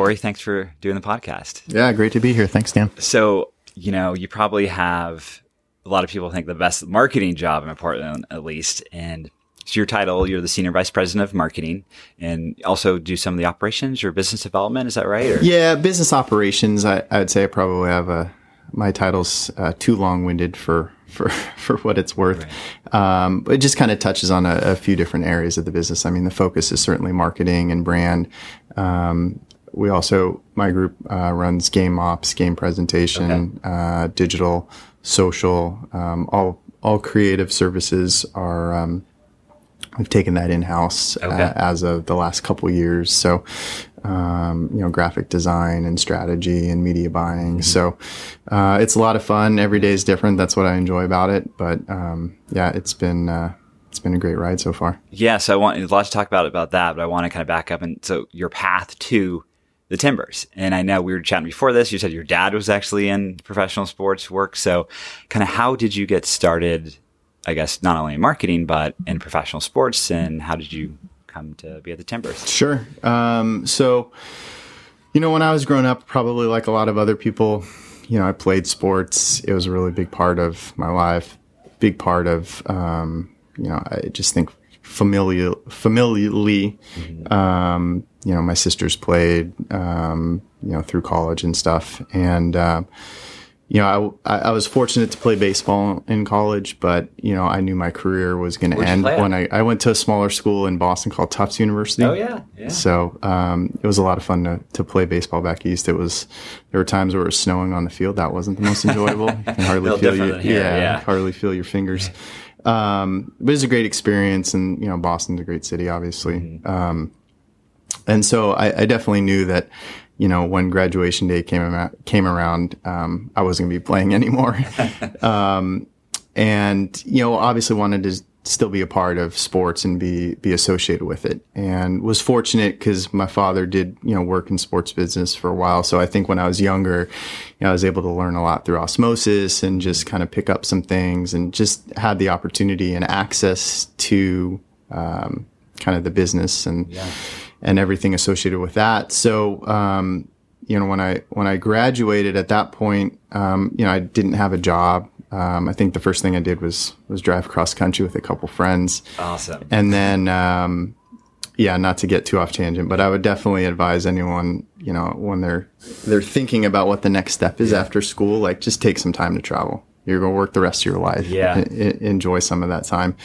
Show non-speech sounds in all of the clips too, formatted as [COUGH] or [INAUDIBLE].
Corey, thanks for doing the podcast. Yeah, great to be here. Thanks, Dan. So, you know, you probably have a lot of people think the best marketing job in Portland, at least. And so your title, you're the senior vice president of marketing and also do some of the operations or business development. Is that right? Or? Yeah, business operations. I, would say I probably have a, my title's uh, too long winded for, for, [LAUGHS] for what it's worth. Right. Um, it just kind of touches on a, a, few different areas of the business. I mean, the focus is certainly marketing and brand. Um, we also, my group uh, runs game ops, game presentation, okay. uh, digital, social, um, all all creative services are. Um, we've taken that in house uh, okay. uh, as of the last couple years. So, um, you know, graphic design and strategy and media buying. Mm-hmm. So, uh, it's a lot of fun. Every day is different. That's what I enjoy about it. But um, yeah, it's been uh, it's been a great ride so far. Yeah, so I want a lot to talk about about that, but I want to kind of back up and so your path to the Timbers. And I know we were chatting before this. You said your dad was actually in professional sports work. So, kind of how did you get started? I guess not only in marketing but in professional sports, and how did you come to be at the Timbers? Sure. Um, so, you know, when I was growing up, probably like a lot of other people, you know, I played sports. It was a really big part of my life. Big part of, um, you know, I just think familiar, familiarly, mm-hmm. um, you know, my sisters played, um, you know, through college and stuff. And, uh, you know, I, I was fortunate to play baseball in college, but, you know, I knew my career was going to end when I, I went to a smaller school in Boston called Tufts University. Oh, yeah. yeah. So um, it was a lot of fun to, to play baseball back east. It was, there were times where it was snowing on the field. That wasn't the most enjoyable. [LAUGHS] You can hardly feel your, yeah, yeah. hardly feel your fingers. Um, but it was a great experience. And, you know, Boston's a great city, obviously. Mm-hmm. Um, and so I, I, definitely knew that, you know, when graduation day came around, came around, um, I wasn't going to be playing [LAUGHS] anymore. [LAUGHS] um, and you know, obviously wanted to still be a part of sports and be be associated with it. And was fortunate because my father did you know work in sports business for a while. So I think when I was younger, you know, I was able to learn a lot through osmosis and just kind of pick up some things and just had the opportunity and access to um, kind of the business and. Yeah and everything associated with that. So, um, you know, when I when I graduated at that point, um, you know, I didn't have a job. Um, I think the first thing I did was was drive cross country with a couple friends. Awesome. And then, um, yeah, not to get too off tangent, but I would definitely advise anyone, you know, when they're they're thinking about what the next step is yeah. after school, like just take some time to travel. You're going to work the rest of your life. Yeah. Enjoy some of that time.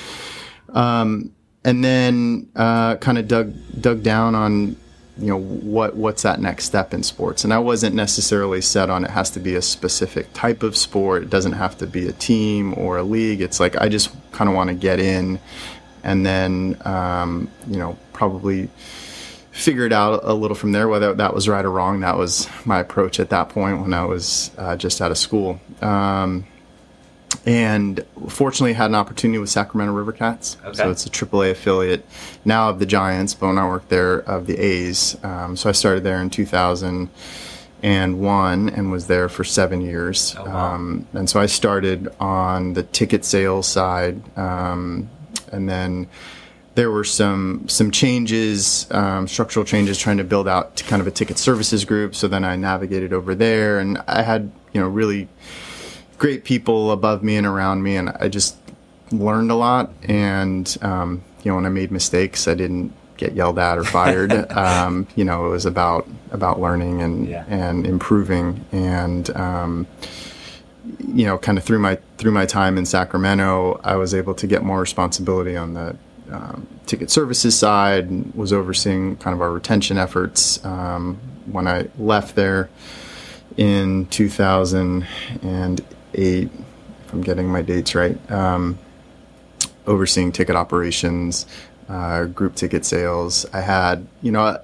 Um, and then uh, kind of dug dug down on you know what what's that next step in sports? And i wasn't necessarily set on it has to be a specific type of sport. It doesn't have to be a team or a league. It's like i just kind of want to get in and then um, you know probably figure it out a little from there whether that was right or wrong. That was my approach at that point when i was uh, just out of school. Um, and fortunately had an opportunity with Sacramento River Cats. Okay. So it's a AAA affiliate now of the Giants, but when I worked there of the A's. Um, so I started there in 2001 and was there for seven years. Oh, wow. um, and so I started on the ticket sales side, um, and then there were some some changes, um, structural changes, trying to build out to kind of a ticket services group. So then I navigated over there, and I had you know really great people above me and around me, and I just learned a lot. And um, you know, when I made mistakes, I didn't get yelled at or fired. [LAUGHS] um, you know, it was about about learning and yeah. and improving. And um, you know, kind of through my through my time in Sacramento, I was able to get more responsibility on the um, ticket services side. Was overseeing kind of our retention efforts. Um, when I left there in 2000 and eight, if I'm getting my dates right, um, overseeing ticket operations, uh, group ticket sales. I had, you know,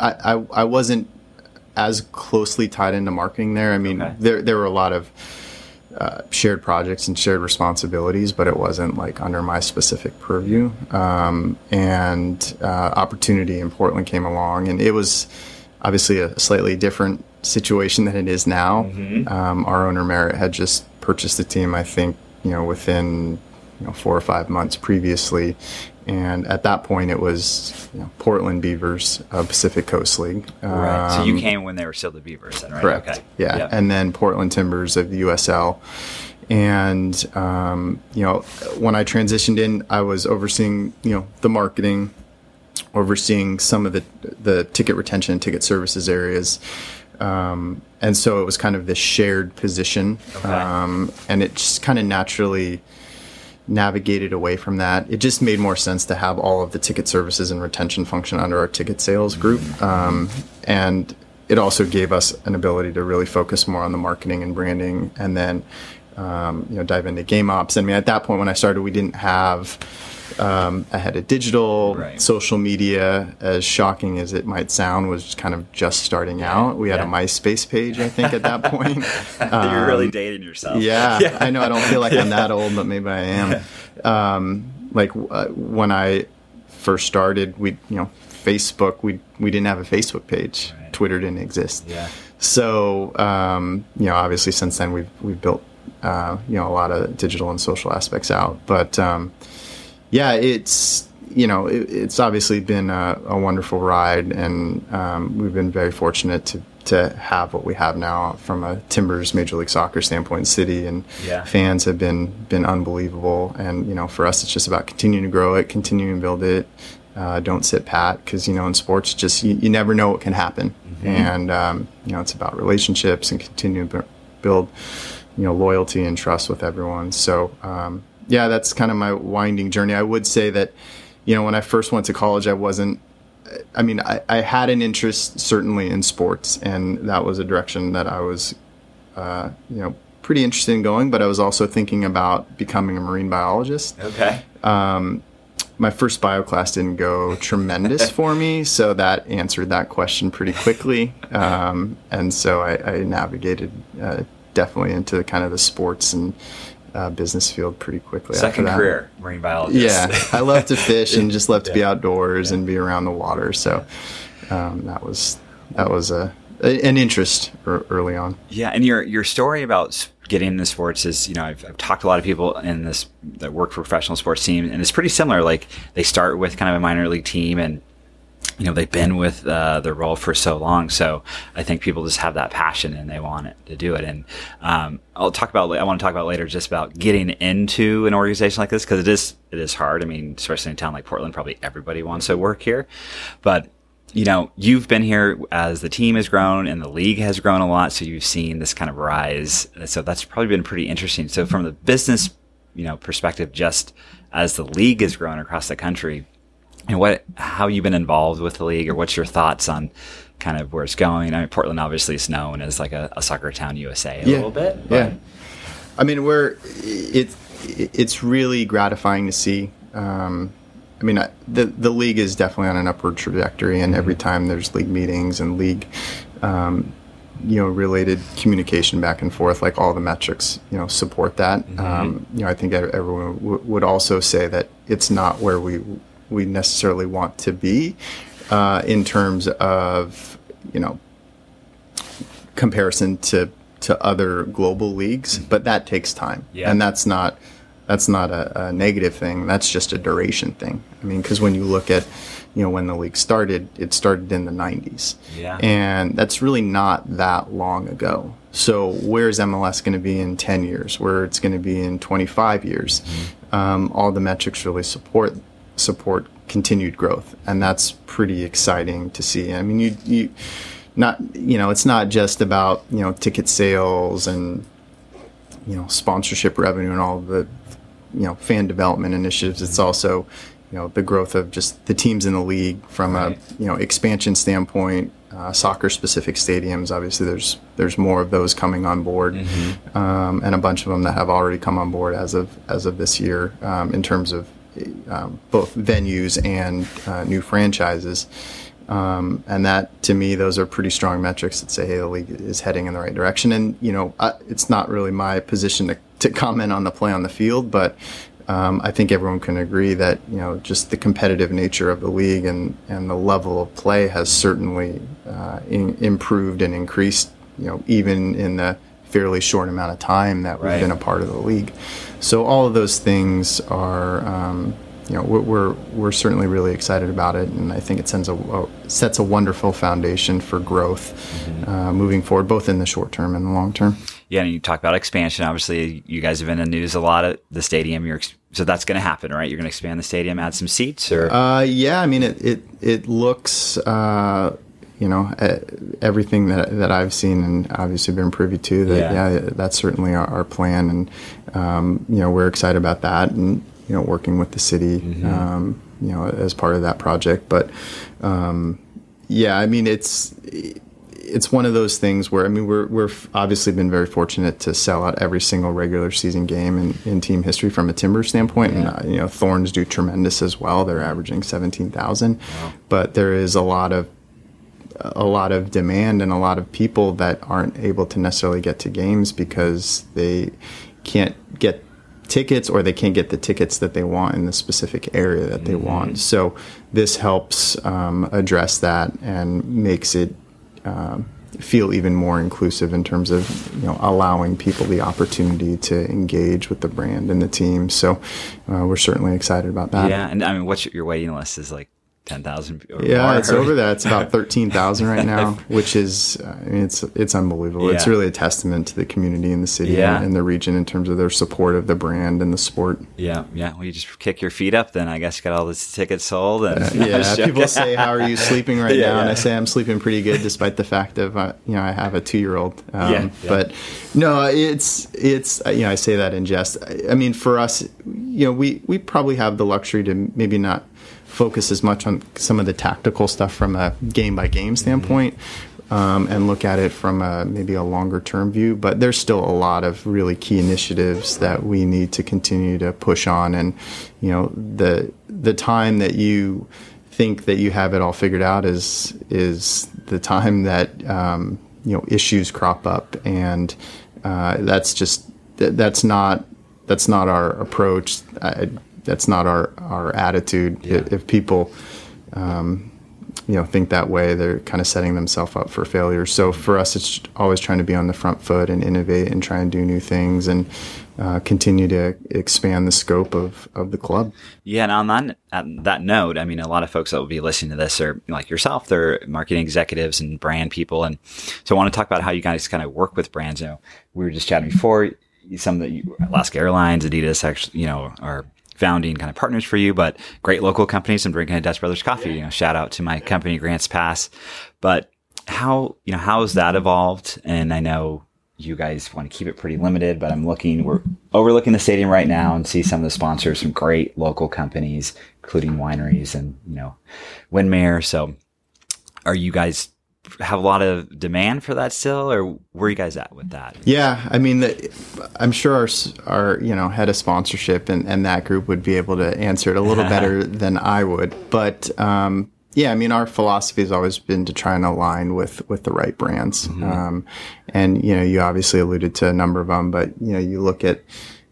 I, I, I wasn't as closely tied into marketing there. I mean, okay. there, there were a lot of uh, shared projects and shared responsibilities, but it wasn't like under my specific purview. Um, and uh, opportunity in Portland came along, and it was obviously a slightly different situation than it is now. Mm-hmm. Um, our owner Merritt had just purchased the team. I think you know within you know four or five months previously, and at that point it was you know, Portland Beavers of Pacific Coast League. right. So you Um, came when they were still the Beavers, then, right? Correct. Okay. Yeah. Yep. And then Portland Timbers of the USL. And, um, you know, when I transitioned in, I was overseeing, you know, the marketing, overseeing some of the, the ticket retention and ticket services areas. Um, and so it was kind of this shared position. Okay. Um, and it just kind of naturally navigated away from that. It just made more sense to have all of the ticket services and retention function under our ticket sales group. Um, and it also gave us an ability to really focus more on the marketing and branding and then um, you know dive into game ops. I mean at that point when I started we didn't have um, I had a digital Right. social media as shocking as it might sound was kind of just starting out. We had yeah. a MySpace page I think at that [LAUGHS] point. [LAUGHS] You're really dating yourself. Um, [LAUGHS] Yeah, I know. I don't feel like I'm that old, but maybe I am. Um, like uh, when I first started, we, you know, Facebook, we we didn't have a Facebook page. Right. Twitter didn't exist. Yeah. So, um, you know, obviously since then we've we've built, uh, you know, a lot of digital and social aspects out. But um, yeah, it's you know, it, it's obviously been a, a wonderful ride, and um, we've been very fortunate to to have what we have now from a Timbers Major League Soccer standpoint. City and Yeah. fans have been been unbelievable, and you know, for us, it's just about continuing to grow it, continuing to build it. Uh, don't sit pat because you know in sports, just you, you never know what can happen, and um, you know it's about relationships and continuing to bu- build you know loyalty and trust with everyone. So um, yeah, that's kind of my winding journey. I would say that you know when I first went to college, I wasn't. I mean, I, I had an interest certainly in sports, and that was a direction that I was, uh, you know, pretty interested in going. But I was also thinking about becoming a marine biologist Okay. my first bio class didn't go tremendous [LAUGHS] for me, so that answered that question pretty quickly. Um, and so I, I navigated uh, definitely into kind of the sports and uh, business field pretty quickly. after Second career, marine biologist. Yeah, I love to fish and just love to be outdoors and be around the water. So um, that was that was a, an interest ear- early on. Yeah, and your your story about getting into sports is, you know, I've, I've talked to a lot of people in this that work for professional sports teams, and it's pretty similar. Like they start with kind of a minor league team, and you know they've been with uh, their role for so long. So I think people just have that passion and they want it to do it. And um, I'll talk about. I want to talk about later just about getting into an organization like this because it is it is hard. I mean, especially in a town like Portland, probably everybody wants to work here, but you know, you've been here as the team has grown and the league has grown a lot. So you've seen this kind of rise. So that's probably been pretty interesting. So from the business, you know, perspective, just as the league has grown across the country, and what, how you've been involved with the league or what's your thoughts on kind of where it's going? I mean, Portland obviously is known as like a, a soccer town USA a little bit. Yeah, I mean, we're it's it's really gratifying to see. Um, I mean, I- the the league is definitely on an upward trajectory, and every time there's league meetings and league, um, you know, related communication back and forth, like all the metrics, you know, support that. Um, you know, I think everyone w- would also say that it's not where we we necessarily want to be uh, in terms of you know comparison to to other global leagues, but that takes time, Yeah. and that's not that's not a, a negative thing. That's just a duration thing. I mean, because when you look at you know when the league started, it started in the '90s, Yeah. and that's really not that long ago. So where's MLS going to be in 10 years? Where it's going to be in 25 years? Um, all the metrics really support support continued growth, and that's pretty exciting to see. I mean, you you not you know it's not just about you know ticket sales and you know sponsorship revenue and all the you know fan development initiatives. It's also you know the growth of just the teams in the league from Right. a you know expansion standpoint. Uh, soccer specific stadiums, obviously, there's there's more of those coming on board, um, and a bunch of them that have already come on board as of as of this year um, in terms of um, both venues and uh, new franchises. Um, and that, to me, those are pretty strong metrics that say, hey, the league is heading in the right direction. And, you know, I, it's not really my position to, to comment on the play on the field, but um, I think everyone can agree that, you know, just the competitive nature of the league and, and the level of play has certainly uh, in, improved and increased, you know, even in the fairly short amount of time that we've Right. been a part of the league. So all of those things are, um, you know, we're, we're we're certainly really excited about it, and I think it sends a, a sets a wonderful foundation for growth uh, moving forward, both in the short term and the long term. Yeah, and you talk about expansion. Obviously, you guys have been in the news a lot at the stadium. You're so that's going to happen, right? You're going to expand the stadium, add some seats, or Uh, yeah, I mean, it it it looks, uh, you know, everything that that I've seen and obviously been privy to. That Yeah. yeah, that's certainly our, our plan, and um, you know, we're excited about that, and you know, working with the city, um, you know, as part of that project. But um, yeah, I mean, it's it's one of those things where I mean we're we're obviously been very fortunate to sell out every single regular season game in, in team history from a timber standpoint, and uh, you know Thorns do tremendous as well. They're averaging seventeen thousand, but there is a lot of a lot of demand and a lot of people that aren't able to necessarily get to games because they can't get tickets or they can't get the tickets that they want in the specific area that they want. So this helps um, address that and makes it um, feel even more inclusive in terms of you know allowing people the opportunity to engage with the brand and the team. So uh, we're certainly excited about that. yeah. And I mean, what's your, your waiting list is like ten thousand. Yeah, it's over that. It's about [LAUGHS] thirteen thousand right now, [LAUGHS] which is, uh, I mean, it's it's unbelievable. It's really a testament to the community in the city Yeah. and the region in terms of their support of the brand and the sport. Yeah, yeah. Well, you just kick your feet up, then I guess you got all the tickets sold. And [LAUGHS] Yeah, people say, "How are you sleeping right Yeah, now?" And. I say, "I'm sleeping pretty good, despite the fact of uh, you know I have a two year old." Um, Yeah, yeah. But no, it's it's uh, you know I say that in jest. I, I mean, for us, you know, we we probably have the luxury to maybe not focus as much on some of the tactical stuff from a game by game standpoint. Um, and look at it from a, maybe a longer term view, but there's still a lot of really key initiatives that we need to continue to push on. And you know, the the time that you think that you have it all figured out is is the time that um, you know issues crop up, and uh, that's just that, that's not that's not our approach. I, that's not our our attitude. If, if people um, you know think that way, they're kind of setting themselves up for failure. So for us, it's always trying to be on the front foot and innovate and try and do new things and uh, continue to expand the scope of of the club. Yeah, and on that on that note, I mean, a lot of folks that will be listening to this are like yourself. They're marketing executives and brand people, and so I want to talk about how you guys kind of work with brands. You know, we were just chatting before. Some of the Alaska Airlines, Adidas, actually, you know, are founding kind of partners for you, but great local companies. I'm drinking a Dutch Brothers coffee. You know, shout out to my company, Grants Pass. But how you know how has that evolved? And I know you guys want to keep it pretty limited, but I'm looking, we're overlooking the stadium right now and see some of the sponsors, some great local companies, including wineries and, you know, Windmere. So are you guys have a lot of demand for that still or where are you guys at with that? Yeah, I mean, the, I'm sure our our you know head of sponsorship and, and that group would be able to answer it a little better [LAUGHS] than I would. But um, yeah, I mean, our philosophy has always been to try and align with with the right brands. Um, and you know, you obviously alluded to a number of them, but you know, you look at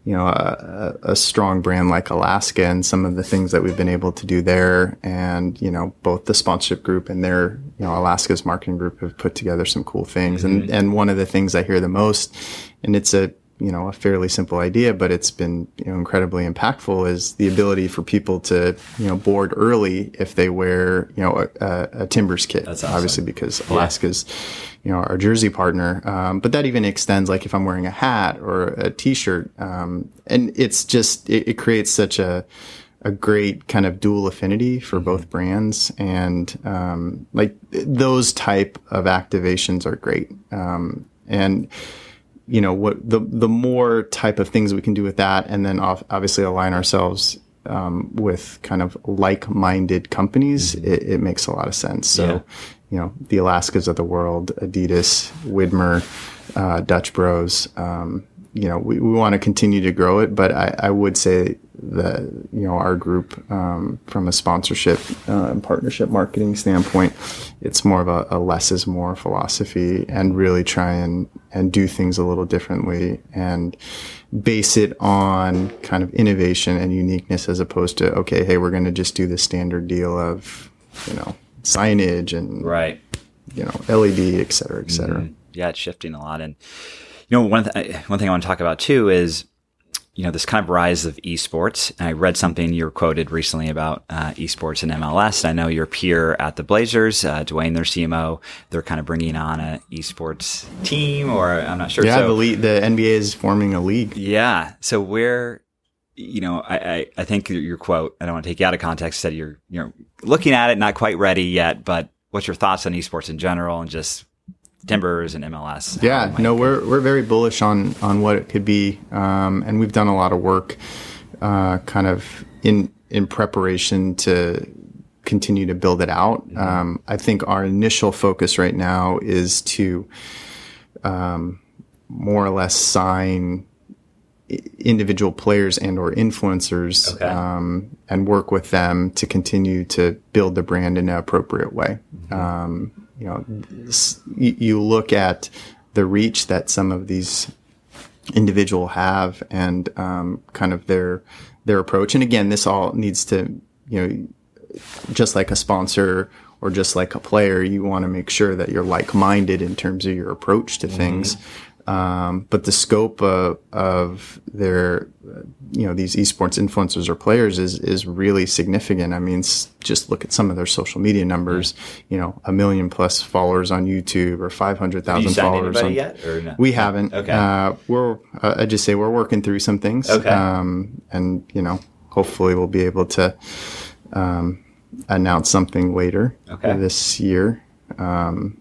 you know, a, a strong brand like Alaska and some of the things that we've been able to do there. And, you know, both the sponsorship group and their, you know, Alaska's marketing group have put together some cool things. And, mm-hmm. and one of the things I hear the most, and it's a, you know, a fairly simple idea, but it's been, you know, incredibly impactful is the ability for people to, you know, board early if they wear, you know, a, a, Timbers kit. That's awesome. Obviously because Alaska's, you know, our jersey partner. Um, but that even extends like if I'm wearing a hat or a t-shirt. Um, and it's just, it, it creates such a, a great kind of dual affinity for both brands. And, um, like those type of activations are great. Um, and, you know what the the more type of things we can do with that, and then off, obviously align ourselves um, with kind of like-minded companies, it, it makes a lot of sense. So. You know, the Alaskas of the world, Adidas, Widmer, uh, Dutch Bros. Um, you know, we, we want to continue to grow it, but I, I would say that you know our group um, from a sponsorship uh, and partnership marketing standpoint, it's more of a, a less is more philosophy, and really try and and do things a little differently and base it on kind of innovation and uniqueness as opposed to okay, hey, we're going to just do the standard deal of you know signage and Right. you know LED, et cetera, et cetera. Yeah, it's shifting a lot. And you know, one th- one thing I want to talk about too is you know this kind of rise of esports. And I read something you were quoted recently about uh, esports and MLS. And I know your peer at the Blazers, uh, Dewayne, their CMO, they're kind of bringing on a esports team, or I'm not sure. Yeah, so, the, league, the NBA is forming a league. Yeah. So where, you know, I, I, I think your quote. I don't want to take you out of context. Said you're you're looking at it, not quite ready yet, but what's your thoughts on esports in general and just Timbers and MLS. Yeah, no, we're we're very bullish on on what it could be, um, and we've done a lot of work, uh, kind of in in preparation to continue to build it out. Mm-hmm. Um, I think our initial focus right now is to um, more or less sign individual players and or influencers okay. um, and work with them to continue to build the brand in an appropriate way. Mm-hmm. Um, you know, you look at the reach that some of these individual have and um, kind of their their approach. And again, this all needs to you know, just like a sponsor or just like a player, you want to make sure that you're like minded in terms of your approach to mm-hmm. things. Um, but the scope of, of their, you know, these esports influencers or players is, is really significant. I mean, just look at some of their social media numbers, you know, a million plus followers on YouTube or 500,000 followers. On, yet, no? We haven't. Okay. Uh, we're, uh, I just say we're working through some things. Okay. Um, and, you know, hopefully we'll be able to, um, announce something later okay. this year. Um,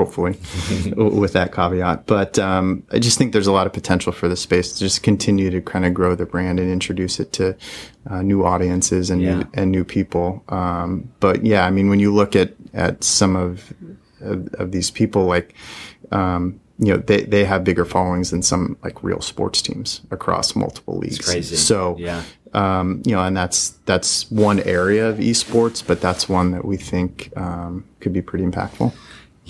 hopefully, [LAUGHS] with that caveat. But um, I just think there's a lot of potential for the space to just continue to kind of grow the brand and introduce it to uh, new audiences and yeah. new, and new people. Um, but yeah, I mean, when you look at at some of of, of these people, like um, you know, they, they have bigger followings than some like real sports teams across multiple leagues. It's crazy. So, yeah. Um, you know, and that's that's one area of esports, but that's one that we think um, could be pretty impactful.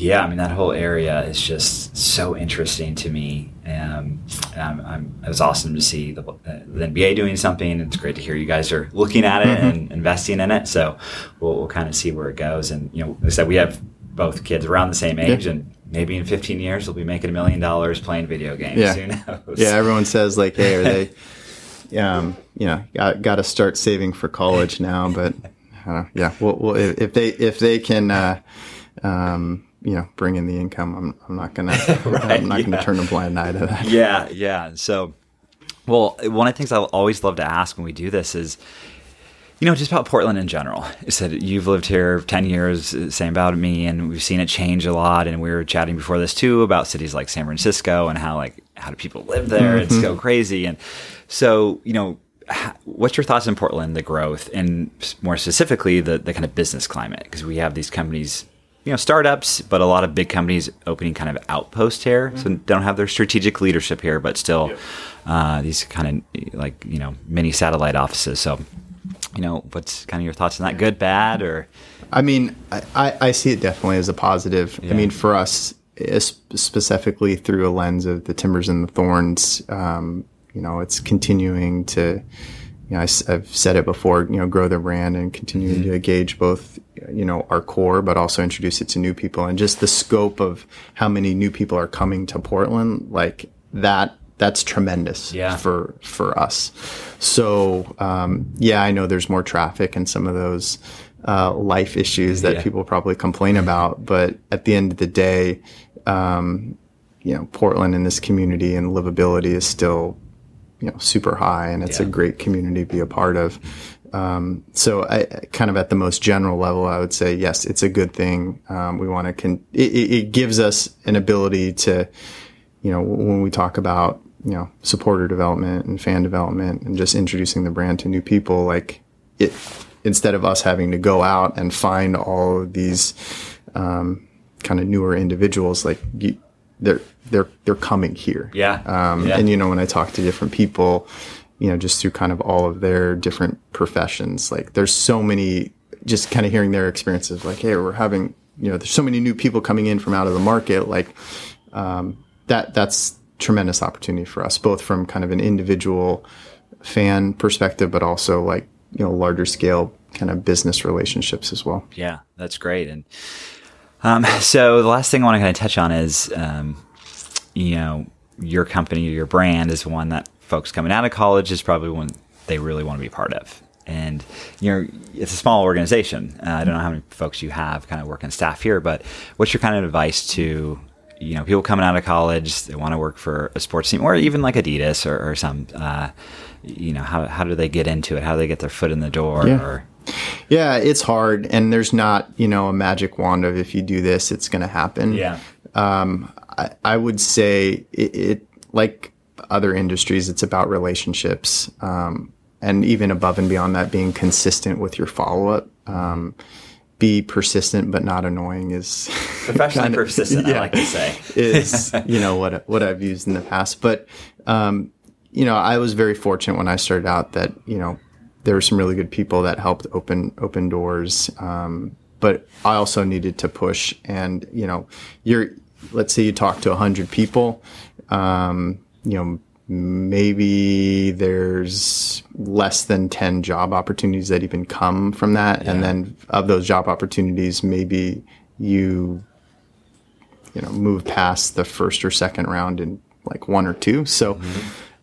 Yeah, I mean that whole area is just so interesting to me. Um, I'm, I'm, it was awesome to see the, uh, the, NBA doing something. It's great to hear you guys are looking at it mm-hmm. and investing in it. So we'll, we'll kind of see where it goes. And you know, like I said we have both kids around the same age, yeah. and maybe in 15 years we'll be making a million dollars playing video games. Yeah, yeah. Everyone says like, hey, are they? [LAUGHS] um, you know, got, got to start saving for college now. But uh, yeah, well, well, if they if they can. Uh, um, you know, bring in the income. I'm, I'm not gonna, right, [LAUGHS] I'm not yeah. gonna turn a blind eye to that. Yeah, yeah. So, well, one of the things I always love to ask when we do this is, you know, just about Portland in general. You said you've lived here 10 years, same about me, and we've seen it change a lot. And we were chatting before this too about cities like San Francisco and how like how do people live there? Mm-hmm. It's so crazy. And so, you know, what's your thoughts on Portland, the growth, and more specifically the the kind of business climate? Because we have these companies you know startups, but a lot of big companies opening kind of outposts here, mm-hmm. so don't have their strategic leadership here, but still yep. uh, these kind of like you know mini satellite offices. So, you know, what's kind of your thoughts on that? Good, bad, or? I mean, I, I see it definitely as a positive. Yeah. I mean, for us specifically through a lens of the timbers and the thorns, um, you know, it's continuing to you know, I, have said it before, you know, grow their brand and continuing mm-hmm. to engage both, you know, our core, but also introduce it to new people and just the scope of how many new people are coming to Portland, like that, that's tremendous yeah. for, for us. So, um, yeah, I know there's more traffic and some of those, uh, life issues that yeah. people probably complain about, but at the end of the day, um, you know, Portland and this community and livability is still you know super high, and it's yeah. a great community to be a part of. Um, so, I, kind of at the most general level, I would say yes, it's a good thing. Um, we want to con- it, it, gives us an ability to, you know, when we talk about you know supporter development and fan development and just introducing the brand to new people, like it instead of us having to go out and find all of these um, kind of newer individuals, like you, they're they're they're coming here. Yeah. Um, yeah. And you know, when I talk to different people, you know, just through kind of all of their different professions, like there's so many. Just kind of hearing their experiences, like, hey, we're having, you know, there's so many new people coming in from out of the market, like um, that. That's tremendous opportunity for us, both from kind of an individual fan perspective, but also like you know larger scale kind of business relationships as well. Yeah, that's great. And um, so the last thing I want to kind of touch on is, um, you know, your company or your brand is one that folks coming out of college is probably one they really want to be part of. And you know, it's a small organization. Uh, I don't know how many folks you have kind of working staff here, but what's your kind of advice to you know people coming out of college they want to work for a sports team or even like Adidas or, or some uh, you know how how do they get into it? How do they get their foot in the door? Yeah. Or, Yeah, it's hard, and there's not you know a magic wand of if you do this, it's going to happen. yeah. I, I would say it, it like other industries, it's about relationships, um, and even above and beyond that, being consistent with your follow up. Um, be persistent but not annoying is [LAUGHS] Professionally kind of- persistent, I yeah. like to say. [LAUGHS] is you know what what I've used in the past. But um, you know, I was very fortunate when I started out that you know there were some really good people that helped open open doors. Um, but I also needed to push, and you know, you're let's say you talk to hundred people, um, you know. Maybe there's less than 10 job opportunities that even come from that. And then of those job opportunities, maybe you you know move past the first or second round in like one or two so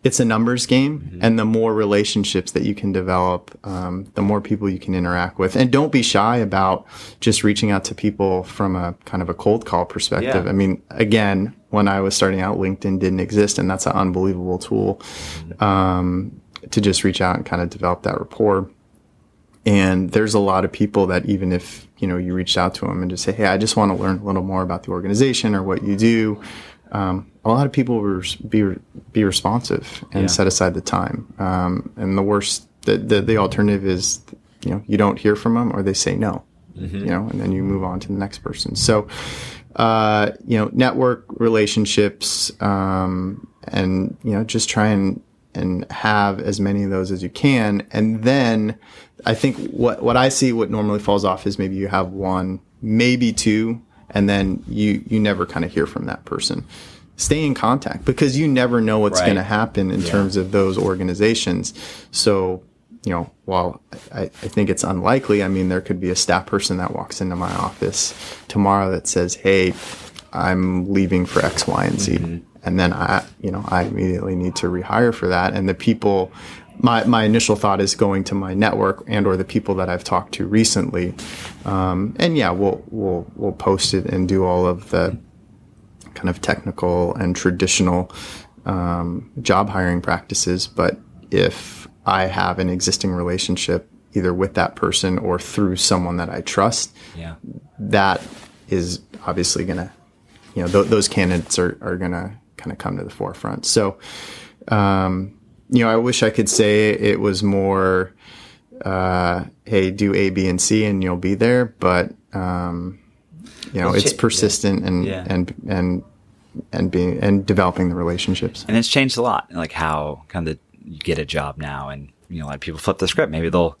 it's a numbers game and the more relationships that you can develop um, the more people you can interact with. And don't be shy about just reaching out to people from a kind of a cold call perspective. Yeah. i mean again when i was starting out linkedin didn't exist and that's an unbelievable tool um, to just reach out and kind of develop that rapport. And there's a lot of people that even if you know you reached out to them and just say, "Hey, I just want to learn a little more about the organization or what you do," um, a lot of people will be be responsive and Yeah. set aside the time. Um, and the worst, the, the the alternative is, you know, you don't hear from them or they say no, you know, and then you move on to the next person. So, uh, you know, network relationships, um, and you know, just try and and have as many of those as you can. And then I think what, what I see, what normally falls off is maybe you have one, maybe two, and then you, you never kind of hear from that person. Stay in contact because you never know what's Right. going to happen in Yeah. terms of those organizations. So, you know, while I, I think it's unlikely, I mean, there could be a staff person that walks into my office tomorrow that says, Hey, I'm leaving for X, Y, and Z. Mm-hmm. And then I, you know, I immediately need to rehire for that. And the people, my, my initial thought is going to my network and or the people that I've talked to recently. Um, and yeah, we'll, we'll, we'll post it and do all of the kind of technical and traditional, um, job hiring practices. But if I have an existing relationship either with that person or through someone that I trust, Yeah. that is obviously going to, you know, th- those candidates are, are going to kind of come to the forefront. So, um, you know, I wish I could say it was more, uh, hey, do A, B, and C, and you'll be there. But, um, you know, Well, it's persistent and, Yeah. and, and, and being, and developing the relationships. and it's changed a lot like how kind of you get a job now and you know like people flip the script maybe they'll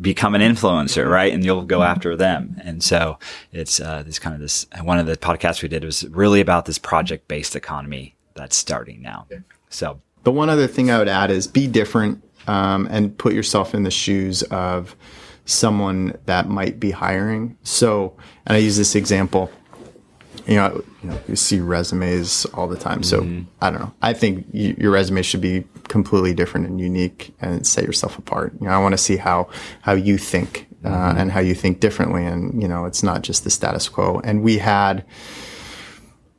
become an influencer right and you'll go after them and so it's uh this kind of this one of the podcasts we did was really about this project based economy that's starting now so The one other thing I would add is be different um, and put yourself in the shoes of someone that might be hiring. So, and I use this example. You know, you know, you see resumes all the time. So I don't know. I think your resume should be completely different and unique, and set yourself apart. You know, I want to see how how you think uh, and how you think differently, and you know, it's not just the status quo. And we had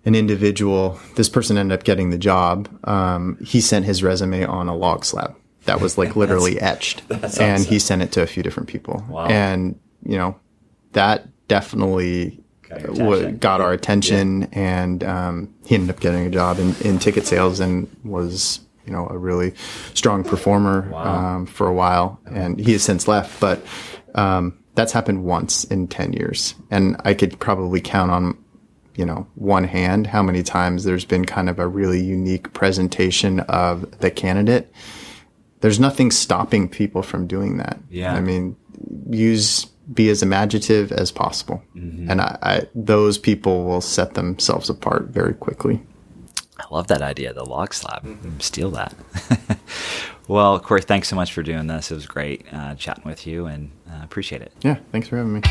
an individual, this person ended up getting the job. Um, he sent his resume on a log slab that was like [LAUGHS] literally etched, [LAUGHS] and he sent it to a few different people. Wow. And you know, that definitely Got got our attention, and um, he ended up getting a job in, in ticket sales and was you know a really strong performer Wow. um, for a while. And he has since left, but um, that's happened once in ten years, and I could probably count on you know, one hand how many times there's been kind of a really unique presentation of the candidate. There's nothing stopping people from doing that. Yeah. I mean, use be as imaginative as possible, and I, I those people will set themselves apart very quickly. i love that idea the log slab steal that [LAUGHS] well corey thanks so much for doing this it was great uh, chatting with you and uh, appreciate it Yeah, thanks for having me.